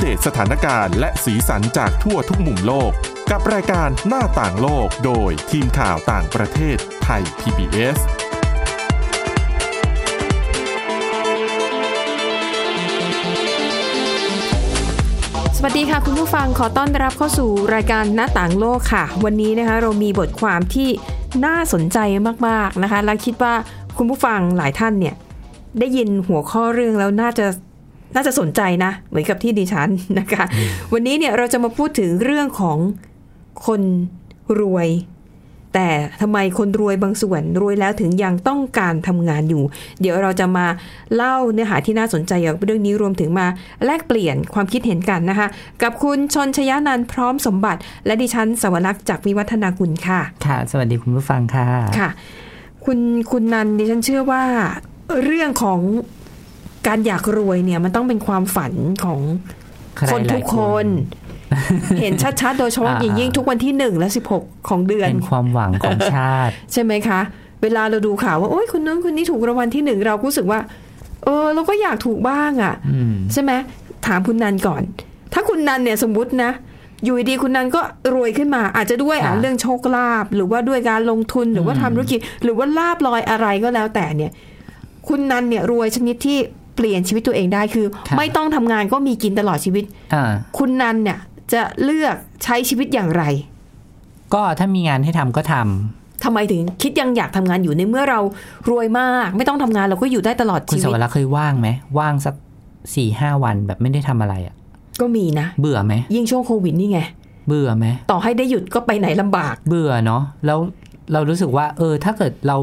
เดตสถานการณ์และสีสันจากทั่วทุกมุมโลก กับรายการหน้าต่างโลกโดยทีมข่าวต่างประเทศไทย PBS สวัสดีค่ะคุณผู้ฟังขอต้อนรับเข้าสู่รายการหน้าต่างโลกค่ะ วันนี้นะคะเรามีบทความที่น่าสนใจมากๆนะคะ และคิดว่าคุณผู้ฟังหลายท่านเนี่ยได้ยินหัวข้อเรื่องแล้วน่าจะ น่าจะสนใจนะ เหมือนกับที่ดิฉันนะคะ วันนี้เนี่ยเราจะมาพูดถึงเรื่องของคนรวย แต่ทำไมคนรวยบางส่วนรวยแล้วถึงยังต้องการทำงานอยู่ เดี๋ยวเราจะมาเล่าเนื้อหาที่น่าสนใจเกี่ยวกับเรื่องนี้รวมถึงมาแลกเปลี่ยนความคิดเห็นกันนะคะ กับคุณชนชยานันท์พร้อมสมบัติ และดิฉันสวรักษ์จากวิวัฒนาคุณค่ะ ค่ะ สวัสดีคุณผู้ฟังค่ะค่ะ คุณคุณนันดิฉันเชื่อว่าเรื่องของ การอยากรวยเนี่ยมันต้องเป็นความฝันของใครคนทุกหลายคน เห็นชัดๆ โดยเฉพาะอ่าอย่างยิ่งทุกวันที่หนึ่งและสิบหกของเดือน เป็นความหวังของชาติ ใช่ไหมคะ เวลาเราดูข่าวว่าโอ้ยคนนั้นคนนี้ถูกรางวัลที่หนึ่งเราก็รู้สึกว่า เออ เราก็อยากถูกบ้างอะ่ะอืมใช่ไหมถามคุณนันก่อน ถ้าคุณนันเนี่ยสมมตินะอยู่ดีๆคุณนันก็รวยขึ้นมาอาจจะด้วยอะค่ะเรื่องโชคลาภหรือว่าด้วยการลงทุนหรือว่าอืมทำธุรกิจ หรือว่าลาบลอยอะไรก็แล้วแต่เนี่ย คุณนันเนี่ยรวยชนิดที่ เปลี่ยนชีวิตตัวเองได้คือ ไม่ต้องทำงานก็มีกินตลอดชีวิตอ่าคุณนันเนี่ยจะเลือกใช้ชีวิตอย่างไร ก็ถ้ามีงานให้ทำก็ทำทำไมถึงคิดยังอยากทำงานอยู่ในเมื่อเรารวยมาก ไม่ต้องทำงานเราก็อยู่ได้ตลอดคุณชีสวิวตรรค์เคยว่างไหมว่างสักสี่ห้าวันแบบไม่ได้ทำอะไรอะ ก็มีนะ เบื่อไหมยิ่งช่วงโควิดนี่ไง เบื่อไหมต่อให้ได้หยุดก็ไปไหนลำบาก เบื่อเนาะแล้ว เรารู้สึกว่า เออ ถ้าเกิดเรา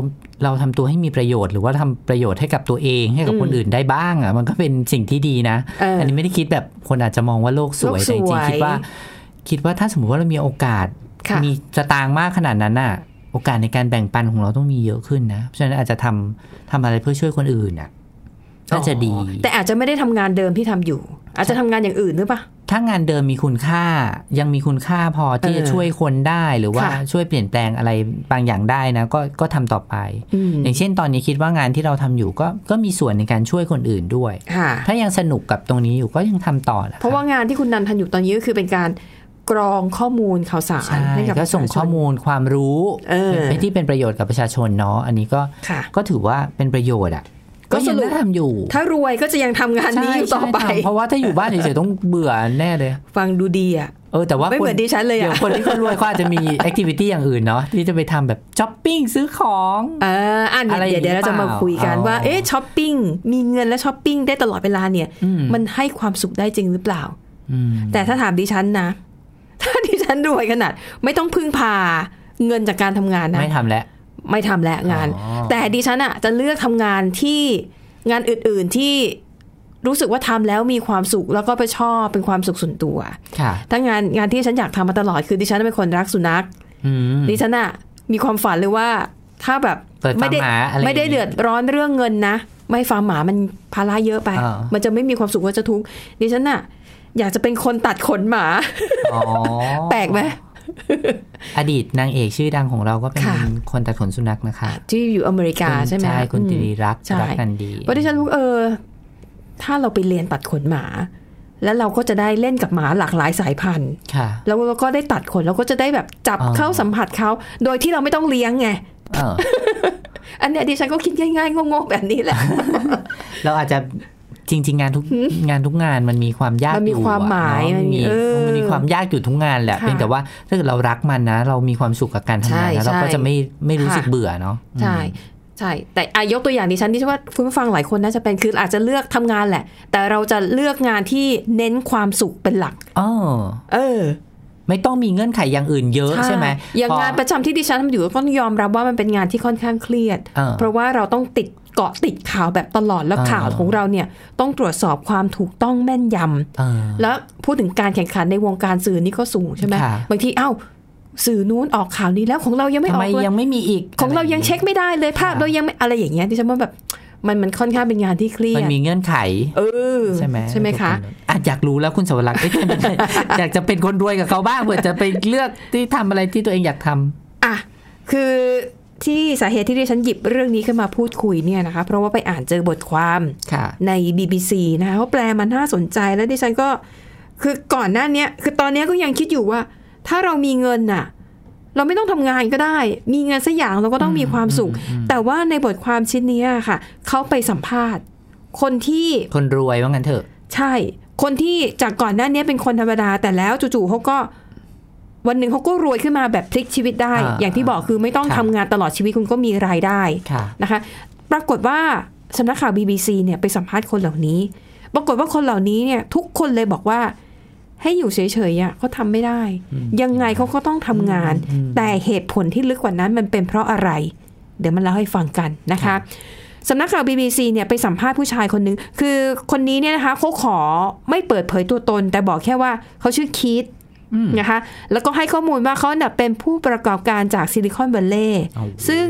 เราทำตัวให้มีประโยชน์ หรือว่าทำประโยชน์ให้กับตัวเองให้กับอืมคนอื่นได้บ้างอะมันก็เป็นสิ่งที่ดีนะเอออันนี้ไม่ได้คิดแบบคนอาจจะมองว่าโลกสวยโลกสแต่จวยริงๆคิดว่า คิดว่าถ้าสมมติว่าเรามีโอกาสค่ะมีสตางค์มากขนาดนั้นน่ะ โอกาสในการแบ่งปันของเราต้องมีเยอะขึ้นนะเพราะฉะนั้นอาจจะทำทำอะไรเพื่อช่วยคนอื่นน่ะน่าจะดี แต่อาจจะไม่ได้ทำงานเดิมที่ทำอยู่ อาจจะทำงานอย่างอื่นหรือเปล่าถ้างานเดิมมีคุณค่ายังมีคุณค่าพอที่เออจะช่วยคนได้หรือว่าค่ะช่วยเปลี่ยนแปลงอะไรบางอย่างได้นะ ก็ก็ทำต่อไปอืมอย่างเช่นตอนนี้คิดว่างานที่เราทำอยู่ก็ก็มีส่วนในการช่วยคนอื่นด้วยค่ะถ้ายังสนุกกับตรงนี้อยู่ก็ยังทำต่อแหละเพราะว่างานที่คุณนันทำอยู่ตอนนี้ก็คือเป็นการกรองข้อมูลข่าวสารใช่ให้กับก็ส่งประชาชนข้อมูลความรู้เออเป็นที่เป็นประโยชน์กับประชาชนเนาะอันนี้ก็ค่ะก็ถือว่าเป็นประโยชน์อะ ก็ก็ยังสรุปได้ทำอยู่ ถ้ารวยก็จะยังทำงานนี้อยู่ต่อไปใช่ใช่ทำเพราะว่าถ้าอยู่บ้านเฉยๆต้องเบื่อแน่เลย ฟังดูดีอะเออแต่ว่าไม่เหมือนดิฉันเลยเดี๋ยวอะคนที่เขารวยเขาอาจจะมี activity อย่างอื่นเนาะที่จะไปทำแบบช้อปปิ้งซื้อของเอออันอะไรเดี๋ยวเดี๋ยวเราจะมาคุยกันหรือเปล่าว่าเอ๊ะช้อปปิ้งมีเงินและช้อปปิ้งได้ตลอดเวลาเนี่ยอืมมันให้ความสุขได้จริงหรือเปล่าอืมแต่ถ้าถามดิฉันนะ ถ้าดิฉันรวยขนาด ไม่ต้องพึ่งพาเงินจากการทำงานนะไม่ทำแล้ว ไม่ทำแล้วงานอ๋อแต่ดิฉันอะจะเลือกทำงานที่งานอื่น ๆที่รู้สึกว่าทำแล้วมีความสุขแล้วก็ไปชอบเป็นความสุขส่วนตัวค่ะถ้างานงานที่ฉันอยากทำมาตลอดคือดิฉันเป็นคนรักสุนัขอืมดิฉันอะมีความฝันเลยว่าถ้าแบบเปิดฟาร์มไม่ได้หมาอะไรไม่ได้อย่างงี้เดือดร้อนเรื่องเงินนะ ไม่ฟาร์มหมามันภาระเยอะไปอ่ามันจะไม่มีความสุขว่าจะทุกข์ดิฉันอะอยากจะเป็นคนตัดขนหมาอ๋อแปลกไหม อดีตนางเอกชื่อดังของเราก็เป็นค่ะคนตัดขนสุนัขนะคะที่อยู่อเมริกาใช่ไหมใช่คุณอืมติริรักษ์ใช่รักกันดีเพราะที่ฉันรู้เออ ถ้าเราไปเรียนตัดขนหมา แล้วเราก็จะได้เล่นกับหมาหลากหลายสายพันธุ์ค่ะแล้วเราก็ได้ตัดขนเราก็จะได้แบบจับอ๋อเข้าสัมผัสเขาโดยที่เราไม่ต้องเลี้ยงไงเอออันเนี้ยดิฉันก็คิดง่ายๆงงๆแบบนี้แหละ เราอาจจะ จริง ๆ งานทุกงานทุกงานมันมีความยากมันมีอยู่ความหมายอะเนอะมันมีมีเออมันมีความยากอยู่ทุกงานแหละค่ะเพียงแต่ว่าถ้าเกิดเรารักมันนะ เรามีความสุขกับการทำงานใช่แล้วเราก็ใช่จะไม่ไม่รู้สึกค่ะเบื่อเนาะใช่ใช่ แต่อายกตัวอย่างดิฉันดิฉันว่าคุณผู้ฟังหลายคนน่าจะเป็นคืออาจจะเลือกทำงานแหละ แต่เราจะเลือกงานที่เน้นความสุขเป็นหลักอ๋อเออไม่ต้องมีเงื่อนไขอย่างอื่นเยอะใช่ไหมอย่างพงานประจำที่ดิฉันทำอยู่ก็ต้องยอมรับว่ามันเป็นงานที่ค่อนข้างเครียดเออเพราะว่าเราต้องติด เกาะติดข่าวแบบตลอดแล้วอ่าข่าวของเราเนี่ยต้องตรวจสอบความถูกต้องแม่นยำเออแล้วพูดถึงการแข่งขันในวงการสื่อนี่ก็สูงใช่ไหมค่ะบางทีเอ้าสื่อนู้นออกข่าวนี้แล้วของเรายังไม่ทำออไมกเลยยังไม่มีอีก ของเรายังเช็คไม่ได้เลยภาพเรายังไม่อะไรอย่างเงี้ยที่ฉันว่าแบบมันมันค่อนข้างเป็นงานที่เครียมัดนมีเงื่อนไข เออใช่ไหมใช่ไหมคะอะอยากรู้แล้วคุณสวรักษ์เอ๊ะอยากจะเป็นคนรวยกับเขาบ้างเผื่อจะไปเลือกที่ทำอะไรที่ตัวเองอยากทำอะคือ ที่สาเหตุที่ดิฉันหยิบเรื่องนี้ขึ้นมาพูดคุยเนี่ยนะคะ เพราะว่าไปอ่านเจอบทความค่ะใน BBC นะคะเขาแปลมันน่าสนใจแล้วดิฉันก็คือก่อนหน้าเนี้ยคือตอนเนี้ยก็ยังคิดอยู่ว่า ถ้าเรามีเงินน่ะ เราไม่ต้องทำงานก็ได้ มีเงินสักอย่างเราก็ต้องมีความสุข แต่ว่าในบทความชิ้นเนี้ยค่ะเขาไปสัมภาษณ์ คนที่คนรวยว่างั้นเถอะ ใช่ คนที่จากก่อนหน้านี้เป็นคนธรรมดาแต่แล้วจู่ๆเขาก็ วันหนึ่งเขาก็รวยขึ้นมาแบบพลิกชีวิตได้อ่าอย่างที่บอกคือไม่ต้องครับทำงานตลอดชีวิตคุณก็มีรายได้ค่ะนะคะ ปรากฏว่าสำนักข่าว BBC เนี่ยไปสัมภาษณ์คนเหล่านี้ ปรากฏว่าคนเหล่านี้เนี่ยทุกคนเลยบอกว่าให้อยู่เฉยๆอะเขาทำไม่ได้ ยังไงเขาก็ต้องทำงาน แต่เหตุผลที่ลึกกว่านั้นมันเป็นเพราะอะไร เดี๋ยวมันเล่าให้ฟังกันนะคะสำนักข่าว BBC เนี่ยไปสัมภาษณ์ผู้ชายคนหนึ่งคือคนนี้เนี่ยนะคะเขาขอไม่เปิดเผยตัวตน แต่บอกแค่ว่าเขาชื่อคีต นะคะ แล้วก็ให้ข้อมูลว่าเขาเนี่ยเป็นผู้ประกอบการจากซิลิคอนวัลเลย์เอาซึ่ง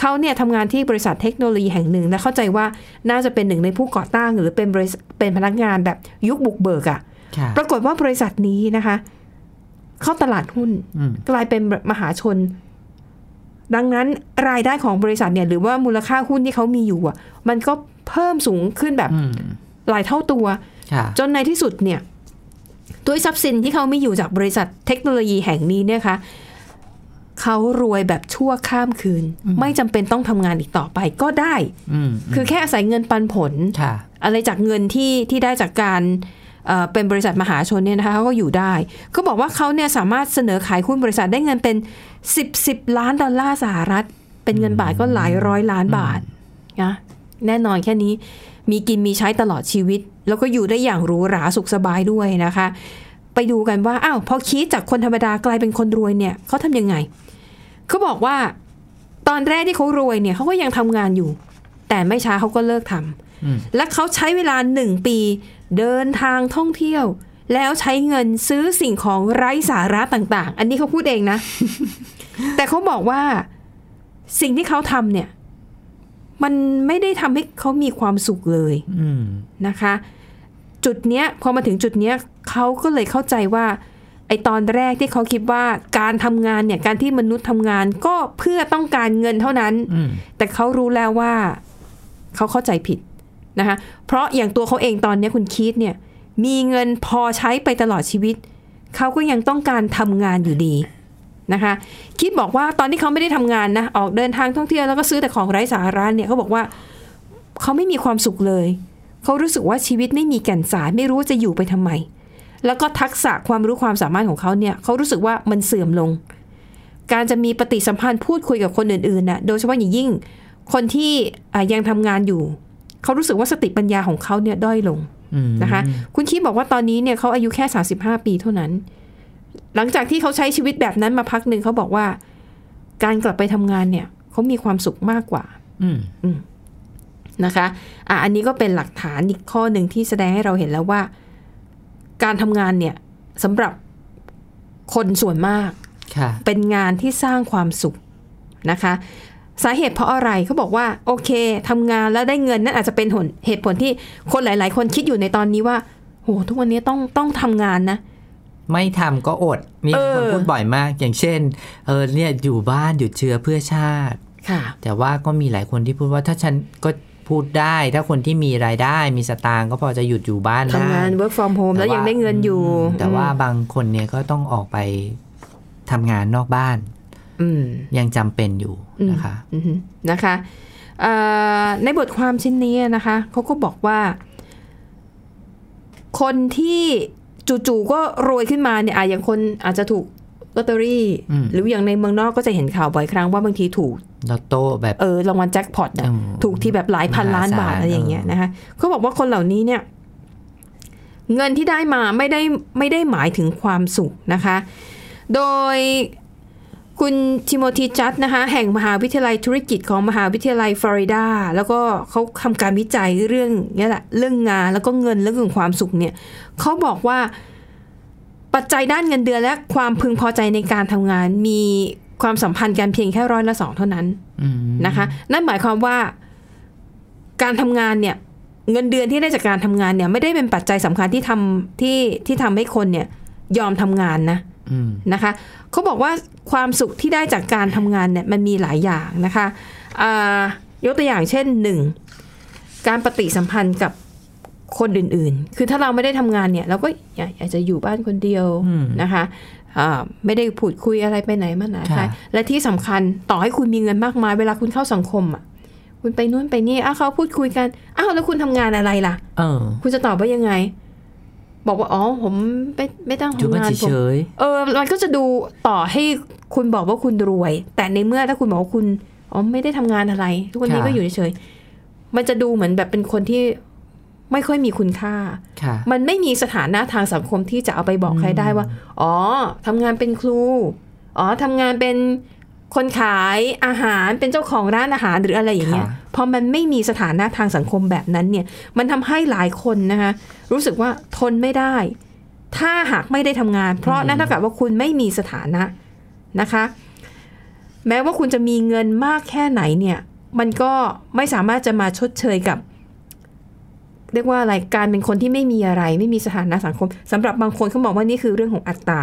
เขาเนี่ยทำงานที่บริษัทเทคโนโลยีแห่งหนึ่งและเข้าใจว่าน่าจะเป็นหนึ่งในผู้ก่อตั้ง หรือเป็นบริษัทเป็นพนักงานแบบยุคบุกเบิกอะค่ะ ปรากฏว่าบริษัทนี้นะคะ เข้าตลาดหุ้นอืมกลายเป็นมหาชน ดังนั้นรายได้ของบริษัทเนี่ย หรือว่ามูลค่าหุ้นที่เขามีอยู่อะ มันก็เพิ่มสูงขึ้นแบบอืมหลายเท่าตัวค่ะจนในที่สุดเนี่ย ด้วยทรัพย์สินที่เขามีอยู่จากบริษัทเทคโนโลยีแห่งนี้เนี่ยคะเขารวยแบบชั่วข้ามคืน ไม่จำเป็นต้องทำงานอีกต่อไปก็ได้อืมคือแค่อาศัยเงินปันผลค่ะอะไรจากเงินที่ที่ได้จากการเอ่อเป็นบริษัทมหาชนเนี่ยนะคะเขาก็อยู่ได้เขาบอกว่าเขาเนี่ยสามารถเสนอขายหุ้นบริษัทได้เงินเป็น 10 10ล้านดอลลาร์สหรัฐ เป็นเงินบาทก็หลายร้อยล้านบาทนะแน่นอนแค่นี้ มีกินมีใช้ตลอดชีวิต แล้วก็อยู่ได้อย่างหรูหราสุขสบายด้วยนะคะ ไปดูกันว่าอ้าวพอคิดจากคนธรรมดากลายเป็นคนรวยเนี่ยเขาทำยังไงเขาบอกว่าตอนแรกที่เขารวยเนี่ยเขาก็ยังทำงานอยู่ แต่ไม่ช้าเขาก็เลิกทำอืมและเขาใช้เวลาหนึ่งปี เดินทางท่องเที่ยว แล้วใช้เงินซื้อสิ่งของไร้สาระต่าง ๆ อันนี้เขาพูดเองนะ แต่เขาบอกว่าสิ่งที่เขาทำเนี่ย มันไม่ได้ทำให้เขามีความสุขเลยอืมนะคะ จุดเนี้ยพอมาถึงจุดเนี้ยเขาก็เลยเข้าใจว่าไอตอนแรกที่เขาคิดว่าการทำงานเนี่ยการที่มนุษย์ทำงานก็เพื่อต้องการเงินเท่านั้นอืมแต่เขารู้แล้วว่าเขาเข้าใจผิดนะคะเพราะอย่างตัวเขาเองตอนนี้คุณคีตเนี่ยมีเงินพอใช้ไปตลอดชีวิต เขาก็ยังต้องการทำงานอยู่ดี นะคะ คิดบอกว่าตอนที่เขาไม่ได้ทำงานนะ ออกเดินทางท่องเที่ยวแล้วก็ซื้อแต่ของไร้สาระเนี่ยเขาบอกว่าเขาไม่มีความสุขเลย เขารู้สึกว่าชีวิตไม่มีแก่นสารไม่รู้ว่าจะอยู่ไปทำไม แล้วก็ทักษะความรู้ความสามารถของเขาเนี่ยเขารู้สึกว่ามันเสื่อมลง การจะมีปฏิสัมพันธ์พูดคุยกับคนอื่นๆน่ะโดยเฉพาะอย่างยิ่ง คนที่อะยังทำงานอยู่เขารู้สึกว่าสติปัญญาของเขาเนี่ยด้อยลงอืมนะคะ คุณคิดบอกว่าตอนนี้เนี่ยเขาอายุแค่ 35 ปีเท่านั้น หลังจากที่เขาใช้ชีวิตแบบนั้นมาพักหนึ่งเขาบอกว่า การกลับไปทำงานเนี่ยเขามีความสุขมากกว่าอืมนะคะอะอันนี้ก็เป็นหลักฐานอีกข้อหนึ่งที่แสดงให้เราเห็นแล้วว่า การทำงานเนี่ยสำหรับคนส่วนมากค่ะเป็นงานที่สร้างความสุขนะคะ สาเหตุเพราะอะไรเขาบอกว่า โอเคทำงานแล้วได้เงินนั่นอาจจะเป็นผลเหตุผลที่คนหลาย ๆ คนคิดอยู่ในตอนนี้ว่าโหทุกวันนี้ต้องต้องทำงานนะ ไม่ทำก็อด มีเออคนพูดบ่อยมาก อย่างเช่น เออเนี่ยอยู่บ้านหยุดเชื้อเพื่อชาติ ค่ะ แต่ว่าก็มีหลายคนที่พูดว่าถ้าฉันก็พูดได้ ถ้าคนที่มีรายได้มีสตางค์ก็พอจะหยุดอยู่บ้านได้ทำงาน work from home แล้วยังได้เงินอยู่มแต่ว่าบางคนเนี่ยก็ต้องออกไปทำงานนอกบ้านอืมยังจำเป็นอยู่นะคะอือฮึนะคะเอ่อในบทความชิ้นนี้นะคะเขาก็บอกว่า คนที่ จู่ๆก็รวยขึ้นมาเนี่ยอะอย่างคนอาจจะถูกลอตเตอรี่อืมหรืออย่างในเมืองนอกก็จะเห็นข่าวบ่อยครั้งว่าบางทีถูกลอตโต้แบบเออรางวัลแจ็คพอตอะอืมถูกที่แบบหลายพันล้านบาทมหาศาลอะไรอย่างเงี้ยนะคะเขาบอกว่าคนเหล่านี้เนี่ย เงินที่ได้มาไม่ได้ไม่ได้หมายถึงความสุขนะคะ โดย คุณทิโมธีจัดนะคะแห่งมหาวิทยาลัยธุรกิจของมหาวิทยาลัยฟลอริดา แล้วก็เขาทำการวิจัยเรื่องเนี้ยแหละเรื่องงานแล้วก็เงินเรื่องความสุขเนี่ยเขาบอกว่าปัจจัยด้านเงินเดือนและความพึงพอใจในการทำงาน มีความสัมพันธ์กันเพียงแค่ร้อยละสองเท่านั้นอืมนะคะ นั่นหมายความว่าการทำงานเนี่ย เงินเดือนที่ได้จากการทำงานเนี่ย ไม่ได้เป็นปัจจัยสำคัญที่ทำที่ที่ทำให้คนเนี่ย ยอมทำงานนะอืมนะคะ เขาบอกว่าความสุขที่ได้จากการทำงานเนี่ยมันมีหลายอย่างนะคะอ่ายกตัวอย่างเช่นหนึ่งการปฏิสัมพันธ์กับคนอื่นๆ คือถ้าเราไม่ได้ทำงานเนี่ย เราก็อยากอยากจะอยู่บ้านคนเดียวอืมนะคะอ่าไม่ได้พูดคุยอะไรไปไหนมาไหนค่ะใครและที่สำคัญต่อให้คุณมีเงินมากมาย เวลาคุณเข้าสังคมอะคุณไปนู่นไปนี่อ้าวเขาพูดคุยกันอ้าวแล้วคุณทำงานอะไรล่ะเออคุณจะตอบว่ายังไง บอกว่า อ๋อ ผมไม่ไม่ต้องอยู่ทำบ้านงานผมเฉยเออ มันก็จะดูต่อให้คุณบอกว่าคุณรวย แต่ในเมื่อถ้าคุณบอกว่าคุณ อ๋อ ไม่ได้ทำงานอะไร ทุกวันนี้ค่ะก็อยู่เฉยๆมันจะดูเหมือนแบบเป็นคนที่ไม่ค่อยมีคุณค่าๆค่ะมันไม่มีสถานะทางสังคมที่จะเอาไปบอกใครได้ว่า อ๋อทำงานเป็นครู อ๋อทำงานเป็น คนขายอาหารเป็นเจ้าของร้านอาหารหรืออะไรอย่างเงี้ยค่ะพอมันไม่มีสถานะทางสังคมแบบนั้นเนี่ย มันทำให้หลายคนนะคะรู้สึกว่าทนไม่ได้ ถ้าหากไม่ได้ทำงาน เพราะนั่นเท่ากับว่าคุณไม่มีสถานะนะคะ แม้ว่าคุณจะมีเงินมากแค่ไหนเนี่ย มันก็ไม่สามารถจะมาชดเชยกับ เรียกว่าอะไรการเป็นคนที่ไม่มีอะไร ไม่มีสถานะสังคมสำหรับบางคนเขาบอกว่านี่คือเรื่องของอัตตา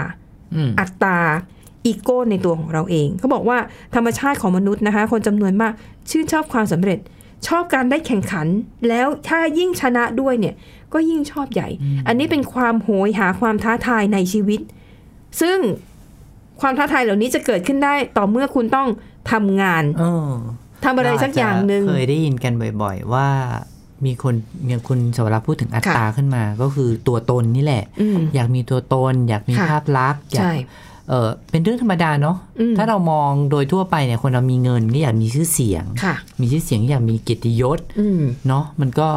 อืมอัตตา อีโก้ในตัวของเราเองเขาบอกว่าธรรมชาติของมนุษย์นะคะ คนจำนวนมากชื่นชอบความสำเร็จ ชอบการได้แข่งขัน แล้วถ้ายิ่งชนะด้วยเนี่ย ก็ยิ่งชอบใหญ่ อันนี้เป็นความโหยหาความท้าทายในชีวิต ซึ่งความท้าทายเหล่านี้จะเกิดขึ้นได้ต่อเมื่อคุณต้องทำงานเออทำอะไรสักอย่างหนึ่งเคยได้ยินกันบ่อย ๆ ว่ามีคนเนี่ยคุณสวรักษ์พูดถึงอัตตาขึ้นมา ก็คือตัวตนนี่แหละอืมอยากมีตัวตน อยากมีค่ะภาพลักษณ์อยากใช่ เออเป็นเรื่องธรรมดาเนาะอืมถ้าเรามองโดยทั่วไปเนี่ยคนเรามีเงินก็อยากมีชื่อเสียงค่ะมีชื่อเสียงอยากมีเกียรติยศอืมเนาะมันก็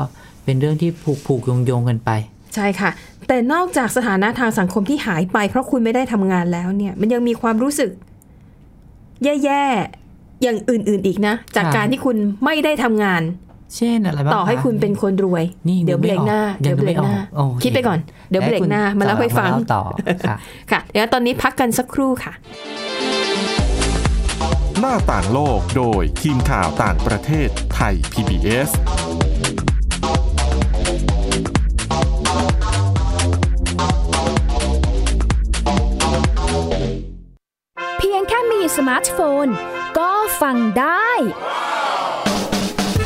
เป็นเรื่องที่ผูกผูกโยงโยงๆกันไป ใช่ค่ะ แต่นอกจากสถานะทางสังคมที่หายไป เพราะคุณไม่ได้ทำงานแล้วเนี่ย มันยังมีความรู้สึก แย่ๆอย่างอื่น ๆ อีกนะ จากค่ะการที่คุณไม่ได้ทำงาน เช่นอะไรบ้างต่อให้ะคุณเป็นคนรวยนี่เดี๋ยวนึเบกรไม่กหน้าออกเดี๋ยวยังเบรกหน้านึกไม่ออกโอเคคิดไปก่อน เดี๋ยวเบรกหน้า มาเล่าให้ฟังเล่าต่อค่ะค่ะเดี๋ยวตอนนี้พักกันสักครู่ค่ะ หน้าต่างโลกโดยทีมข่าวต่างประเทศไทย PBS เพียงแค่มีสมาร์ทโฟน ก็ฟังได้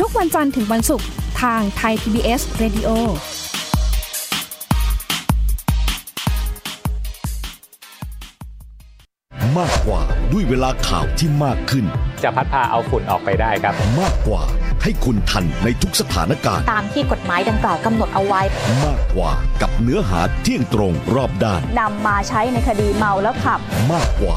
ทุกวันจันทร์ถึงวันศุกร์ทางไทย PBS Radio มากกว่าด้วยเวลาข่าวที่มากขึ้น จะพัดพาเอาฝุ่นออกไปได้ครับ มากกว่าให้คุณทันในทุกสถานการณ์ ตามที่กฎหมายดังกล่าวกำหนดเอาไว้ มากกว่ากับเนื้อหาเที่ยงตรงรอบด้านนำมาใช้ในคดีเมาแล้วขับ มากกว่า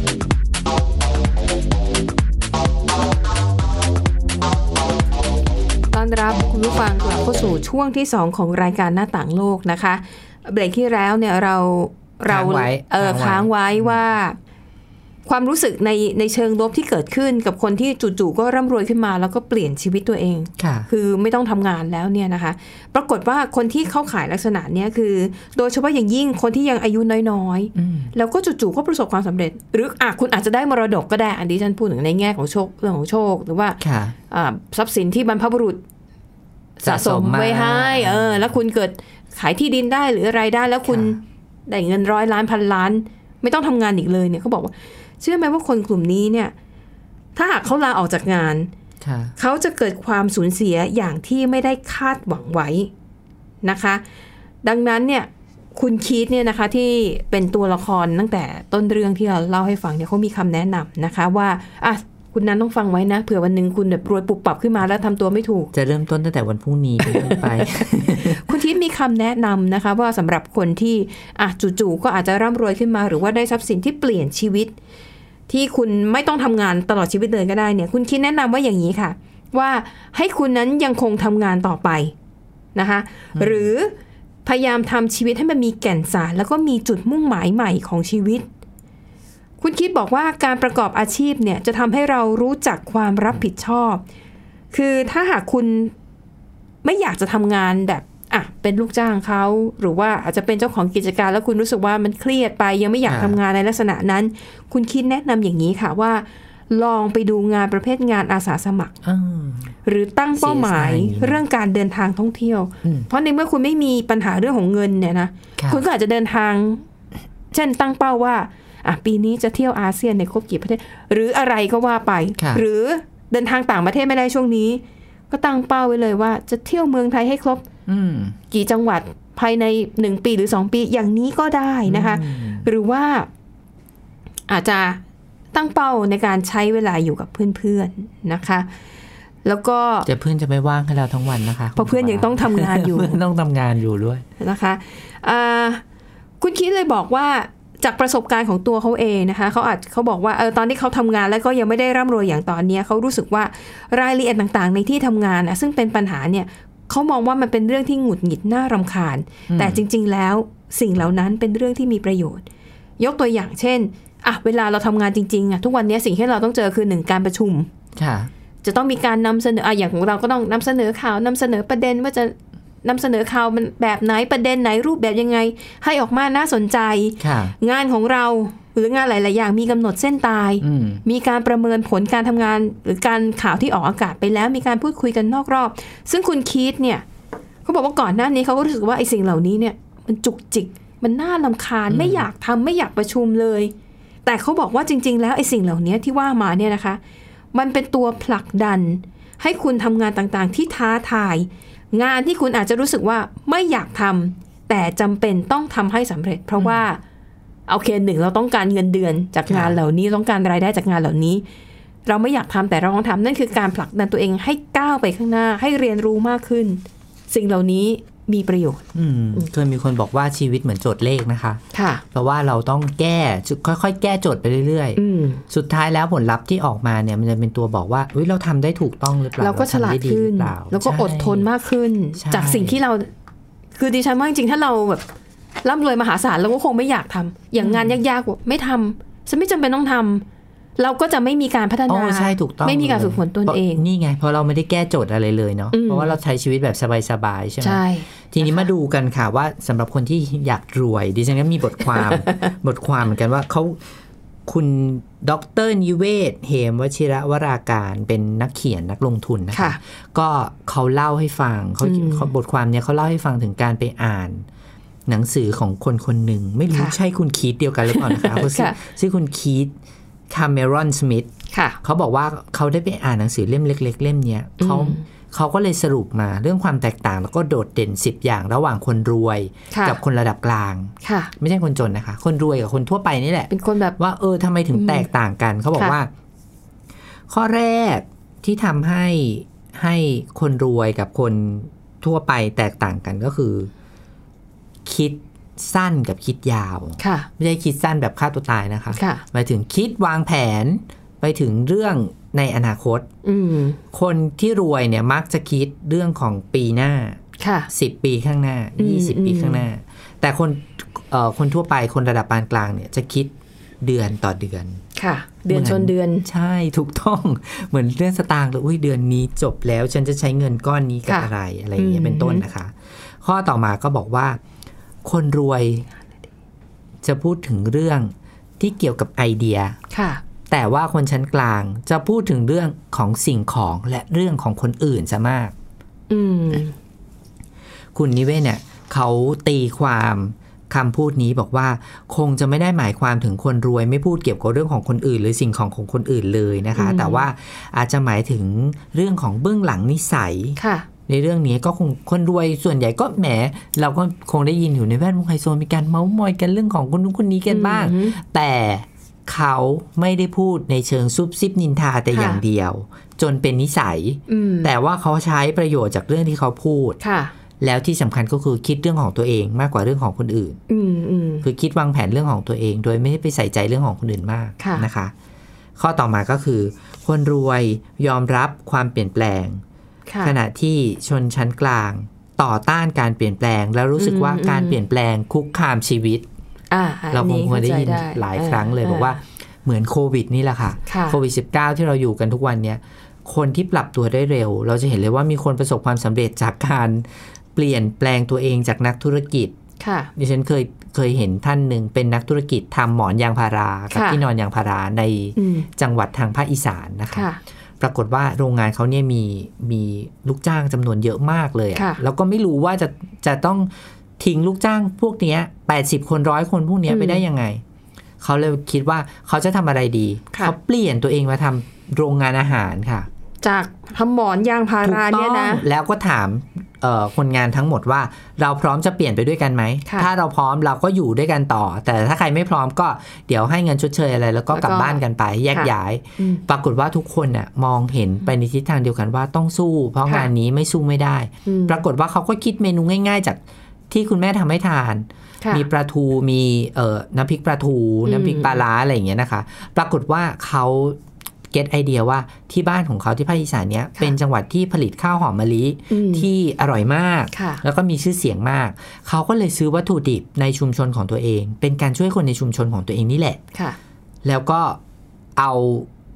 รับคุณผู้ฟังกลับเข้าสู่ช่วงที่ 2 ของรายการหน้าต่างโลกนะคะ เบรกที่แล้วเนี่ยเราเราค้างไว้เออค้าค้างงไว้ไว้ว่าความรู้สึกในในเชิงลบที่เกิดขึ้นกับคนที่จู่ๆก็ร่ำรวยขึ้นมา แล้วก็เปลี่ยนชีวิตตัวเองค่ะคือไม่ต้องทำงานแล้วเนี่ยนะคะ ปรากฏว่าคนที่เข้าขายลักษณะเนี้ยคือ โดยเฉพาะอย่างยิ่งคนที่ยังอายุน้อยๆ แล้วก็จู่ๆก็ประสบความสำเร็จ หรืออะคุณอาจจะได้มรดกก็ได้ อันนี้ฉันพูดถึงในแง่ของโชคเรื่องของโชค หรือว่าค่ะอ่าทรัพย์สินที่บรรพบุรุษ สะสมไว้ให้เออ แล้วคุณเกิดขายที่ดินได้หรืออะไรได้ แล้วคุณได้เงินร้อยล้านพันล้าน ไม่ต้องทำงานอีกเลยเนี่ยเขาบอกว่า เชื่อไหมว่าคนกลุ่มนี้เนี่ย ถ้าหากเขาลาออกจากงานค่ะเขาจะเกิดความสูญเสียอย่างที่ไม่ได้คาดหวังไว้นะคะ ดังนั้นเนี่ยคุณคีตเนี่ยนะคะที่เป็นตัวละครตั้งแต่ต้นเรื่องที่เราเล่าให้ฟังเนี่ยเขามีคำแนะนำนะคะว่าอะ คุณนั้นต้องฟังไว้นะเผื่อวันหนึ่งคุณแบบรวยปุบปับขึ้นมาแล้วทำตัวไม่ถูก จะเริ่มต้นตั้งแต่วันพรุ่งนี้เป็นต้นไป คุณทิพย์มีคำแนะนำนะคะ ว่าสำหรับคนที่อะจู่ๆก็อาจจะร่ำรวยขึ้นมาหรือว่าได้ทรัพย์สินที่เปลี่ยนชีวิต ที่คุณไม่ต้องทำงานตลอดชีวิตเลยก็ได้เนี่ย คุณคิดแนะนำว่าอย่างนี้ค่ะ ว่าให้คุณนั้นยังคงทำงานต่อไปนะคะ หรือพยายามทำชีวิตให้มันมีแก่นสารแล้วก็มีจุดมุ่งหมายใหม่ของชีวิต คุณคิดบอกว่าการประกอบอาชีพเนี่ยจะทำให้เรารู้จักความรับผิดชอบ คือถ้าหากคุณไม่อยากจะทำงานแบบอะเป็นลูกจ้างเขาหรือว่าอาจจะเป็นเจ้าของกิจการแล้วคุณรู้สึกว่ามันเครียดไป ยังไม่อยากค่ะทำงานในลักษณะนั้น คุณคิดแนะนำอย่างนี้ค่ะว่า ลองไปดูงานประเภทงานอาสาสมัครอ่าหรือตั้งเป้าหมาย CSI เรื่องการเดินทางท่องเที่ยวอืมเพราะในเมื่อคุณไม่มีปัญหาเรื่องของเงินเนี่ยนะค่ะคุณก็อาจจะเดินทาง เช่นตั้งเป้าว่า อะปีนี้จะเที่ยวอาเซียนในครบกี่ประเทศ หรืออะไรก็ว่าไปค่ะหรือเดินทางต่างประเทศไม่ได้ช่วงนี้ ก็ตั้งเป้าไว้เลยว่า จะเที่ยวเมืองไทยให้ครบอืมกี่จังหวัดภายในหนึ่งปีหรือสองปีอย่างนี้ก็ได้นะคะ หรือว่าอาจจะตั้งเป้าในการใช้เวลาอยู่กับเพื่อนๆนะคะ แล้วก็จะเพื่อนจะไม่ว่างให้เราทั้งวันนะคะ เพราะเพื่อนยังต้องทำงานอยู่เพื่อนต้องทำงานอยู่ด้วยนะคะอ่าคุณคิดเลยบอกว่า จากประสบการณ์ของตัวเขาเองนะคะเขาอาจเขาบอกว่าเออตอนที่เขาทำงานแล้วก็ยังไม่ได้ร่ำรวยอย่างตอนเนี้ยเขารู้สึกว่ารายละเอียดต่างๆ ในที่ทำงานนะซึ่งเป็นปัญหาเนี่ยเขามองว่ามันเป็นเรื่องที่หงุดหงิดน่ารำคาญ แต่จริง ๆ แล้วสิ่งเหล่านั้นเป็นเรื่องที่มีประโยชน์ ยกตัวอย่างเช่นอะเวลาเราทำงานจริงๆอะทุกวันนี้สิ่งที่เราต้องเจอคือหนึ่งการประชุมค่ะจะต้องมีการนำเสนออะอย่างของเราก็ต้องนำเสนอข่าวนำเสนอประเด็นว่าจะ นำเสนอข่าวมันแบบไหนประเด็นไหนรูปแบบยังไง ให้ออกมาน่าสนใจค่ะงานของเราหรืองานหลาย ๆ อย่างมีกำหนดเส้นตายอืมมีการประเมินผลการทำงาน หรือการข่าวที่ออกอากาศไปแล้ว มีการพูดคุยกันนอกรอบ ซึ่งคุณคีตเนี่ยเขาบอกว่าก่อนหน้านี้เขาก็รู้สึกว่าไอ้สิ่งเหล่านี้เนี่ย มันจุกจิก มันน่าลำคาญไม่อยากทำไม่อยากประชุมเลย แต่เขาบอกว่าจริง ๆ แล้วไอ้สิ่งเหล่านี้ที่ว่ามาเนี่ยนะคะ มันเป็นตัวผลักดัน ให้คุณทำงานต่าง ๆ ที่ท้าทาย งานที่คุณอาจจะรู้สึกว่าไม่อยากทำแต่จำเป็นต้องทำให้สำเร็จ เพราะว่าโอเคหนึ่งเราต้องการเงินเดือนจากงานเหล่านี้ต้องการรายได้จากงานเหล่านี้ เราไม่อยากทำแต่เราต้องทำนั่นคือการผลักดันตัวเองให้ก้าวไปข้างหน้าให้เรียนรู้มากขึ้น สิ่งเหล่านี้ มีประโยชน์อืมเคยมีคนบอกว่าชีวิตเหมือนโจทย์เลขนะคะ ค่ะ เพราะว่าเราต้องแก้ค่อยๆ แก้โจทย์ไปเรื่อยอืมๆสุดท้ายแล้วผลลัพธ์ที่ออกมาเนี่ยมันจะเป็นตัวบอกว่าเฮ้ยเราทำได้ถูกต้องหรือเปล่า เราก็ฉลาดทำไขึ้นหรือเปล่าแล้วก็ใช่อดทนมากขึ้นใช่จากสิ่งที่เรา คือดิฉันว่าจริงๆ ถ้าเราแบบร่ำรวยมหาศาลเราก็คงไม่อยากทำอย่างงานยากๆว่าไม่ทำฉันไม่จำเป็นต้องทำ เราก็จะไม่มีการพัฒโอ้นาใช่ถูกต้องไม่มีการฝึกฝนตนเองพราะนี่ไง เพราะเราไม่ได้แก้โจทย์อะไรเลยเนาะอืมเพราะว่าเราใช้ชีวิตแบบสบายๆใช่ไหมใช่ทีนี้มาดูกันค่ะว่าสำหรับคนที่อยากรวย ดิฉันก็มีบทความบทความเหมือนกันว่าเขาคุณดรนิเวศ เหมวชิระวราการเป็นนักเขียนนักลงทุนนะคะค่ะก็เขาเล่าให้ฟังเขาอืมเขาบทความเนี้ยเขาเล่าให้ฟังถึงการไปอ่าน หนังสือของคนคนหนึ่งไม่รู้ค่ะใช่คุณคีตเดียวกันหรือเปล่านะคะเขาชื่อค่ะชื่อคุณคีต คาเมรอนสมิธค่ะเขาบอกว่าเขาได้ไปอ่านหนังสือเล่มเล็ก ๆ เล่มเนี้ยเขาเขาก็เลยสรุปมาเรื่องความแตกต่าง แล้วก็โดดเด่น 10 อย่างระหว่างคนรวยค่ะกับคนระดับกลางค่ะไม่ใช่คนจนนะคะ คนรวยกับคนทั่วไปนี่แหละ เป็นคนแบบว่าเออทำไมถึงแตกต่างกัน เขาบอกค่ะว่า ข้อแรกที่ทำให้ให้คนรวยกับคนทั่วไปแตกต่างกันก็คือ คิด สั้นกับคิดยาวค่ะไม่ใช่คิดสั้นแบบฆ่าตัวตายนะคะค่ะหมายถึงคิดวางแผน ไปถึงเรื่องในอนาคตอืมคนที่รวยเนี่ยมักจะคิดเรื่องของปีหน้าค่ะ10ปีข้างหน้าอืม20ปีอืมข้างหน้า แต่คนเอ่อคนทั่วไปคนระดับปานกลางเนี่ยจะคิดเดือนต่อเดือนค่ะ เดือนชนเดือนใช่ถูกต้องเหมือนเรื่องสตางค์เลยอุ้ยเดือนนี้จบแล้วฉันจะใช้เงินก้อนนี้กับค่ะอะไรอะไรอย่างเงี้ยอืมเป็นต้นนะคะ ข้อต่อมาก็บอกว่า คนรวยจะพูดถึงเรื่องที่เกี่ยวกับไอเดียค่ะ แต่ว่าคนชั้นกลางจะพูดถึงเรื่องของสิ่งของและเรื่องของคนอื่นซะมาก อืม คุณนิเวศเนี่ย เขาตีความคำพูดนี้บอกว่า คงจะไม่ได้หมายความถึงคนรวย ไม่พูดเกี่ยวกับเรื่องของคนอื่น หรือสิ่งของของคนอื่นเลยนะคะอืมแต่ว่าอาจจะหมายถึงเรื่องของเบื้องหลังนิสัยค่ะ ในเรื่องนี้ก็คงคนรวยส่วนใหญ่ก็แหม เราก็คงได้ยินอยู่ในแวดวงไฮโซมีการเมาส์มอยกันเรื่องของคนนู้นคนนี้กันบ้างอืมแต่เขาไม่ได้พูดในเชิงซุบซิบนินทาแต่ค่ะอย่างเดียว จนเป็นนิสัยอืมแต่ว่าเขาใช้ประโยชน์จากเรื่องที่เขาพูดค่ะแล้วที่สำคัญก็คือคิดเรื่องของตัวเองมากกว่าเรื่องของคนอื่นอืมอืมคือคิดวางแผนเรื่องของตัวเอง โดยไม่ได้ไปใส่ใจเรื่องของคนอื่นมากค่ะนะคะ ข้อต่อมาก็คือ คนรวยยอมรับความเปลี่ยนแปลงค่ะ ขณะที่ชนชั้นกลาง ต่อต้านการเปลี่ยนแปลง แล้วรู้สึกว่าอืมการเปลี่ยนแปลงคุกคามชีวิตอ่าเราคงเคยได้ยินเข้ใจหลายครั้งเลยอ่บอกว่าเหมือนโควิดนี่แหละค่ะค่ะโควิด -19 ที่เราอยู่กันทุกวันเนี่ยคนที่ปรับตัวได้เร็ว เราจะเห็นเลยว่ามีคนประสบความสำเร็จจากการเปลี่ยนแปลงตัวเองจากนักธุรกิจค่ะดิฉันเคยเคยเห็นท่านหนึ่งเป็นนักธุรกิจทำหมอนยางพารากับค่ะที่นอนยางพาราในอืมจังหวัดทางภาคอีสานนะคะค่ะ ปรากฏว่าโรงงานเขาเนี่ยมีมีลูกจ้างจำนวนเยอะมากเลยอะค่ะแล้วก็ไม่รู้ว่าจะจะต้องทิ้งลูกจ้างพวกเนี้ย80คนร้อยคนพวกเนี้ยอืมไปได้ยังไง เขาเลยคิดว่าเขาจะทำอะไรดีค่ะเขาเปลี่ยนตัวเองมาทำโรงงานอาหารค่ะ จากทำหมอนยางพาถูกราต้เนี่อยงนะ แล้วก็ถามเอ่อ คนงานทั้งหมดว่าเราพร้อมจะเปลี่ยนไปด้วยกันไหมค่ะถ้าเราพร้อมเราก็อยู่ด้วยกันต่อ แต่ถ้าใครไม่พร้อมก็เดี๋ยวให้เงินชดเชยอะไร แล้วก็กลับแล้วก็บ้านกันไปแยกค่ะย้ายอืมปรากฏว่าทุกคนน่ะมองเห็นไปในทิศทางเดียวกันว่าต้องสู้ เพราะค่ะงานนี้ไม่สู้ไม่ได้อืมปรากฏว่าเขาก็คิดเมนูง่าย ๆ จากที่คุณแม่ทำให้ทานค่ะมีปลาทูมีเอ่อน้ำพริกปลาทูอืมน้ำพริกปลาร้าอะไรอย่างเงี้ยนะคะ ปรากฏว่าเขา เก็ตไอเดียว่าที่บ้านของเขาที่ภาคอีสานเนี้ยค่ะเป็นจังหวัดที่ผลิตข้าวหอมมะลิอืมที่อร่อยมากค่ะแล้วก็มีชื่อเสียงมาก เขาก็เลยซื้อวัตถุดิบในชุมชนของตัวเอง เป็นการช่วยคนในชุมชนของตัวเองนี่แหละค่ะแล้วก็เอา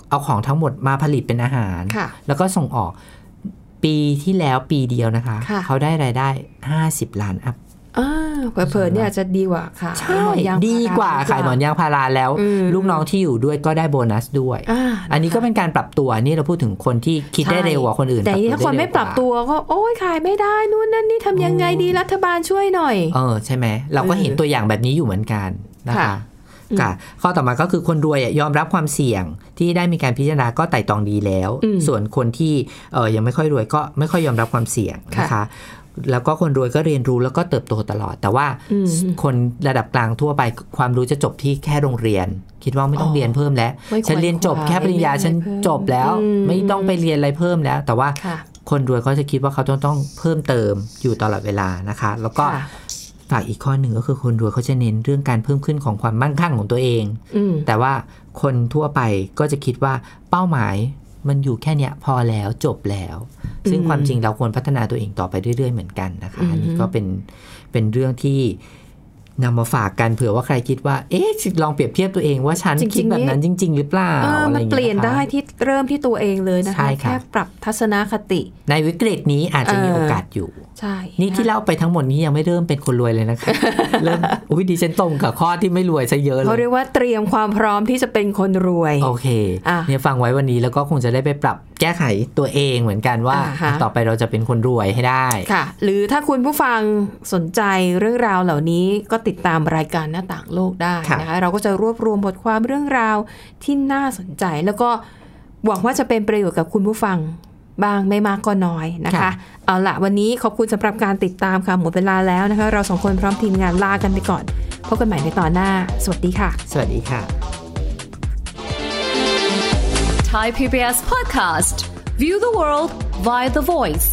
เอาของทั้งหมดมาผลิตเป็นอาหารค่ะแล้วก็ส่งออกปีที่แล้วปีเดียวนะคะค่ะเขาได้รายได้ 50 ล้านอัพอ่า เผลอๆเนี่ยอาจจะดีกว่าค่ะใช่หมอนยางพรดีกว่าขายหมอนยางพาราแล้วอืมลูกน้องที่อยู่ด้วยก็ได้โบนัสด้วยอ่าอันนี้ก็เป็นการปรับตัวนี่เราพูดถึงคนที่คิดได้เร็วกว่าคนอื่น แต่ปรับถ้าคนด้ไม่เวปรับกาตัวก็โอ้ยขายไม่ได้นู่นนั่นนี่ทำยังไงดีรัฐบาลช่วยหน่อย เออใช่ไหมเราก็เห็นเออตัวอย่างแบบนี้อยู่เหมือนกันนะคะค่ะค่ะข้อต่อมาก็คือคนรวยอะยอมรับความเสี่ยงที่ได้มีการพิจารณาก็ไต่ตรองดีแล้วอืมส่วนคนที่เออยังไม่ค่อยรวยก็ไม่ค่อยยอมรับความเสี่ยงนะคะ แล้วก็คนรวยก็เรียนรู้แล้วก็เติบโตตลอด แต่ว่าอืมคนระดับกลางทั่วไปความรู้จะจบที่แค่โรงเรียน คิดว่าไม่ต้องอ๋อเรียนเพิ่มแล้วไม่ควรฉันเรียนจบแค่ปริญญาไม่ฉันไม่เพิ่มจบแล้วอืมไม่ต้องไปเรียนอะไรเพิ่มแล้ว แต่ว่าค่ะคนรวยเขาจะคิดว่าเขาต้องต้องเพิ่มเติมอยู่ตลอดเวลานะคะ แล้วก็ค่ะฝากอีกข้อหนึ่งก็คือคนรวยเขาจะเน้นเรื่องการเพิ่มขึ้นของความมั่งคั่งของตัวเองอืมแต่ว่าคนทั่วไปก็จะคิดว่าเป้าหมายมันอยู่แค่เนี้ยพอแล้วจบแล้ว ซึ่งอืมความจริงเราควรพัฒนาตัวเองต่อไปเรื่อย ๆ เหมือนกันนะคะอืมอันนี้ก็เป็นเป็นเรื่องที่นำมาฝากกันเผื่อว่าใครคิดว่า เอ๊ะ ลองเปรียบเทียบตัวเองว่าฉันจริงๆคิดแบบนั้นจริง ๆ หรือเปล่าเอออะไรมันอย่างเปเงี้ยลี่ยนนะคะได้ที่เริ่มที่ตัวเองเลยนะใช่คะค่ะแค่ปรับทัศนคติ ในวิกฤตนี้อาจจะมีเออโอกาสอยู่ใช่นี่ที่เล่าไปทั้งหมดนี้ยังไม่เริ่มเป็นคนรวยเลยนะคะเริ่มอุ้ยดิฉันตรงกับข้อที่ไม่รวยซะเยอะเลเขายเรียกว่าเตรียมความพร้อมที่จะเป็นคนรวย โอเคอะเนี่ยฟังไว้วันนี้แล้วก็คงจะได้ไปปรับแก้ไขตัวเองเหมือนกันว่าอ่าฮะต่อไปเราจะเป็นคนรวยให้ได้ค่ะ หรือถ้าคุณผู้ฟังสนใจเรื่องราวเหล่านี้ก็ติดตามรายการหน้าต่างโลกได้ค่ะนะคะเราก็จะรวบรวมบทความเรื่องราวที่น่าสนใจแล้วก็หวังว่าจะเป็นประโยชน์กับคุณผู้ฟัง บ้างไม่มากก็น้อยนะคะ เอาละวันนี้ขอบคุณสำหรับการติดตามค่ะ หมดเวลาแล้วนะคะ เราสองคนพร้อมทีมงานลากันไปก่อน พบกันใหม่ในตอนหน้า สวัสดีค่ะ สวัสดีค่ะ Thai PBS podcast. View the world via the voice.